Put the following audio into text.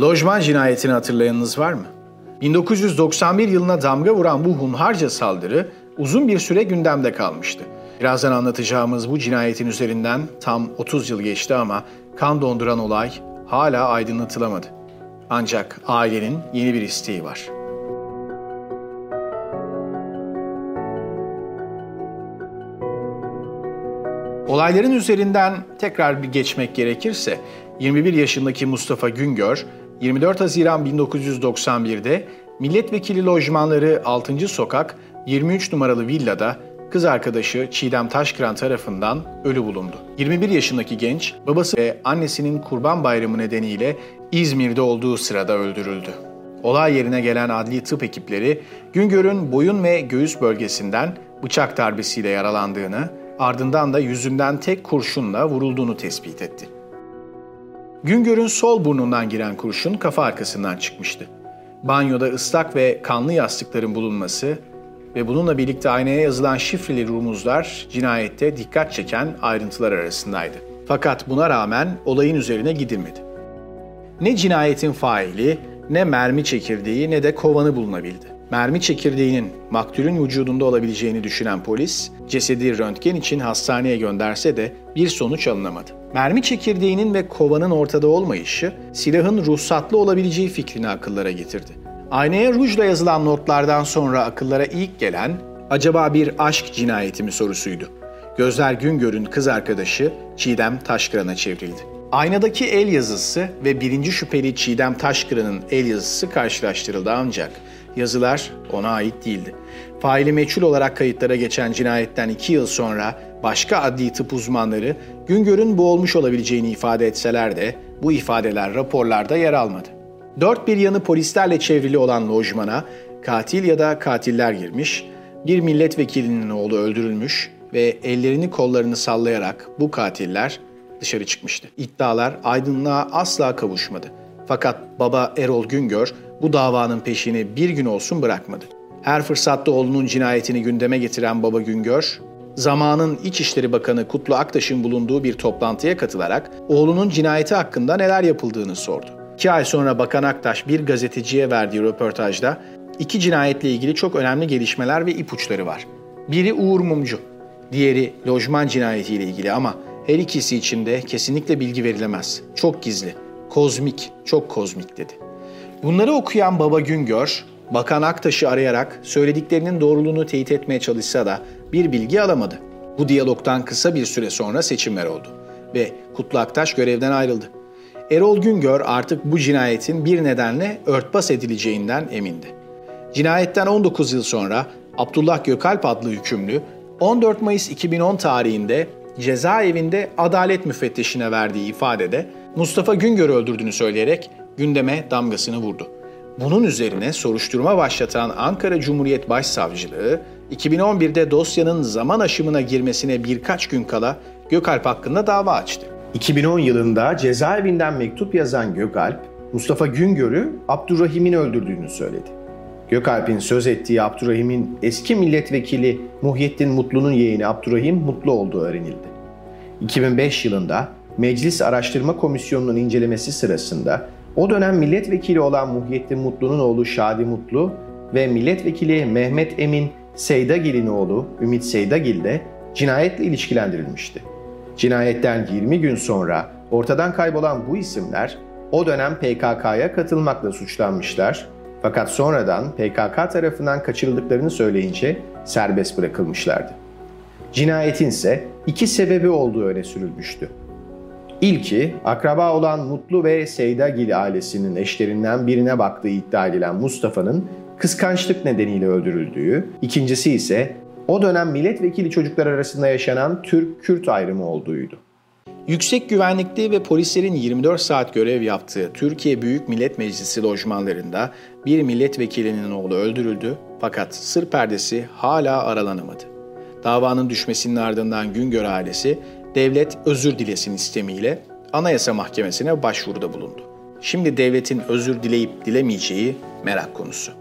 Lojman cinayetini hatırlayanınız var mı? 1991 yılına damga vuran bu hunharca saldırı uzun bir süre gündemde kalmıştı. Birazdan anlatacağımız bu cinayetin üzerinden tam 30 yıl geçti ama kan donduran olay hala aydınlatılamadı. Ancak ailenin yeni bir isteği var. Olayların üzerinden tekrar bir geçmek gerekirse 21 yaşındaki Mustafa Güngör 24 Haziran 1991'de milletvekili lojmanları 6. sokak 23 numaralı villada kız arkadaşı Çiğdem Taşkıran tarafından ölü bulundu. 21 yaşındaki genç babası ve annesinin kurban bayramı nedeniyle İzmir'de olduğu sırada öldürüldü. Olay yerine gelen adli tıp ekipleri Güngör'ün boyun ve göğüs bölgesinden bıçak darbesiyle yaralandığını, ardından da yüzünden tek kurşunla vurulduğunu tespit etti. Güngör'ün sol burnundan giren kurşun kafa arkasından çıkmıştı. Banyoda ıslak ve kanlı yastıkların bulunması ve bununla birlikte aynaya yazılan şifreli rumuzlar cinayette dikkat çeken ayrıntılar arasındaydı. Fakat buna rağmen olayın üzerine gidilmedi. Ne cinayetin faili, ne mermi çekirdeği ne de kovanı bulunabildi. Mermi çekirdeğinin maktulün vücudunda olabileceğini düşünen polis, cesedi röntgen için hastaneye gönderse de bir sonuç alınamadı. Mermi çekirdeğinin ve kovanın ortada olmayışı, silahın ruhsatlı olabileceği fikrini akıllara getirdi. Aynaya rujla yazılan notlardan sonra akıllara ilk gelen acaba bir aşk cinayeti mi sorusuydu. Gözler Güngör'ün kız arkadaşı Çiğdem Taşkıran'a çevrildi. Aynadaki el yazısı ve birinci şüpheli Çiğdem Taşkıran'ın el yazısı karşılaştırıldı ancak yazılar ona ait değildi. Faili meçhul olarak kayıtlara geçen cinayetten iki yıl sonra başka adli tıp uzmanları Güngör'ün boğulmuş olabileceğini ifade etseler de bu ifadeler raporlarda yer almadı. Dört bir yanı polislerle çevrili olan lojmana katil ya da katiller girmiş, bir milletvekilinin oğlu öldürülmüş ve ellerini kollarını sallayarak bu katiller dışarı çıkmıştı. İddialar aydınlığa asla kavuşmadı. Fakat baba Erol Güngör bu davanın peşini bir gün olsun bırakmadı. Her fırsatta oğlunun cinayetini gündeme getiren baba Güngör, zamanın İçişleri Bakanı Kutlu Aktaş'ın bulunduğu bir toplantıya katılarak oğlunun cinayeti hakkında neler yapıldığını sordu. İki ay sonra Bakan Aktaş bir gazeteciye verdiği röportajda iki cinayetle ilgili çok önemli gelişmeler ve ipuçları var. Biri Uğur Mumcu, diğeri lojman cinayetiyle ilgili ama her ikisi için de kesinlikle bilgi verilemez. Çok gizli, kozmik, çok kozmik dedi. Bunları okuyan Baba Güngör, Bakan Aktaş'ı arayarak söylediklerinin doğruluğunu teyit etmeye çalışsa da bir bilgi alamadı. Bu diyalogtan kısa bir süre sonra seçimler oldu ve Kutlu Aktaş görevden ayrıldı. Erol Güngör artık bu cinayetin bir nedenle örtbas edileceğinden emindi. Cinayetten 19 yıl sonra Abdullah Gökalp adlı hükümlü 14 Mayıs 2010 tarihinde cezaevinde adalet müfettişine verdiği ifadede Mustafa Güngör'ü öldürdüğünü söyleyerek gündeme damgasını vurdu. Bunun üzerine soruşturma başlatan Ankara Cumhuriyet Başsavcılığı 2011'de dosyanın zaman aşımına girmesine birkaç gün kala Gökalp hakkında dava açtı. 2010 yılında cezaevinden mektup yazan Gökalp, Mustafa Güngör'ü Abdurrahim'in öldürdüğünü söyledi. Gökalp'in söz ettiği Abdurrahim'in eski milletvekili Muhyiddin Mutlu'nun yeğeni Abdurrahim Mutlu olduğu öğrenildi. 2005 yılında Meclis Araştırma Komisyonu'nun incelemesi sırasında o dönem milletvekili olan Muhyiddin Mutlu'nun oğlu Şadi Mutlu ve milletvekili Mehmet Emin Seydagil'in oğlu Ümit Seydagil de cinayetle ilişkilendirilmişti. Cinayetten 20 gün sonra ortadan kaybolan bu isimler o dönem PKK'ya katılmakla suçlanmışlar fakat sonradan PKK tarafından kaçırıldıklarını söyleyince serbest bırakılmışlardı. Cinayetin ise iki sebebi olduğu öne sürülmüştü. İlki, akraba olan Mutlu ve Seydagil ailesinin eşlerinden birine baktığı iddia edilen Mustafa'nın kıskançlık nedeniyle öldürüldüğü, ikincisi ise o dönem milletvekili çocuklar arasında yaşanan Türk-Kürt ayrımı olduğuydu. Yüksek güvenlikli ve polislerin 24 saat görev yaptığı Türkiye Büyük Millet Meclisi lojmanlarında bir milletvekilinin oğlu öldürüldü fakat sır perdesi hala aralanamadı. Davanın düşmesinin ardından Güngör ailesi devlet özür dilesin istemiyle Anayasa Mahkemesi'ne başvuruda bulundu. Şimdi devletin özür dileyip dilemeyeceği merak konusu.